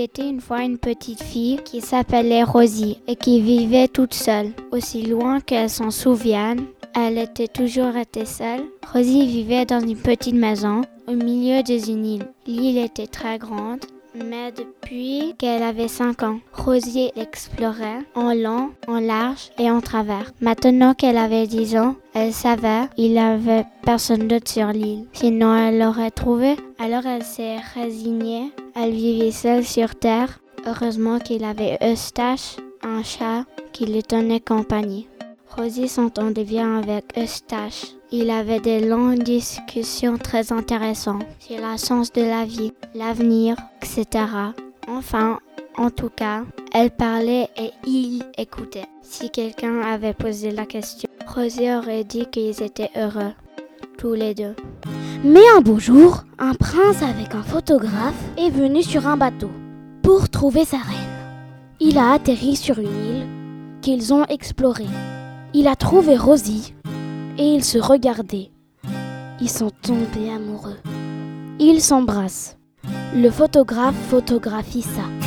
était une fois une petite fille qui s'appelait Rosie et qui vivait toute seule. Aussi loin qu'elle s'en souvienne, elle était toujours restée seule. Rosie vivait dans une petite maison au milieu d'une île. L'île était très grande mais depuis qu'elle avait 5 ans, Rosie l'explorait en long, en large et en travers. Maintenant qu'elle avait 10 ans, elle savait il n'y avait personne d'autre sur l'île. Sinon, elle l'aurait trouvé. Alors elle s'est résignée. Elle vivait seule sur Terre. Heureusement qu'il avait Eustache, un chat, qui lui tenait compagnie. Rosie s'entendait bien avec Eustache. Il avait des longues discussions très intéressantes sur la sens de la vie, l'avenir, etc. Enfin, en tout cas, elle parlait et il écoutait. Si quelqu'un avait posé la question, Rosie aurait dit qu'ils étaient heureux, tous les deux. Mais un beau jour, un prince avec un photographe est venu sur un bateau pour trouver sa reine. Il a atterri sur une île qu'ils ont explorée. Il a trouvé Rosie et ils se regardaient. Ils sont tombés amoureux. Ils s'embrassent. Le photographe photographie ça.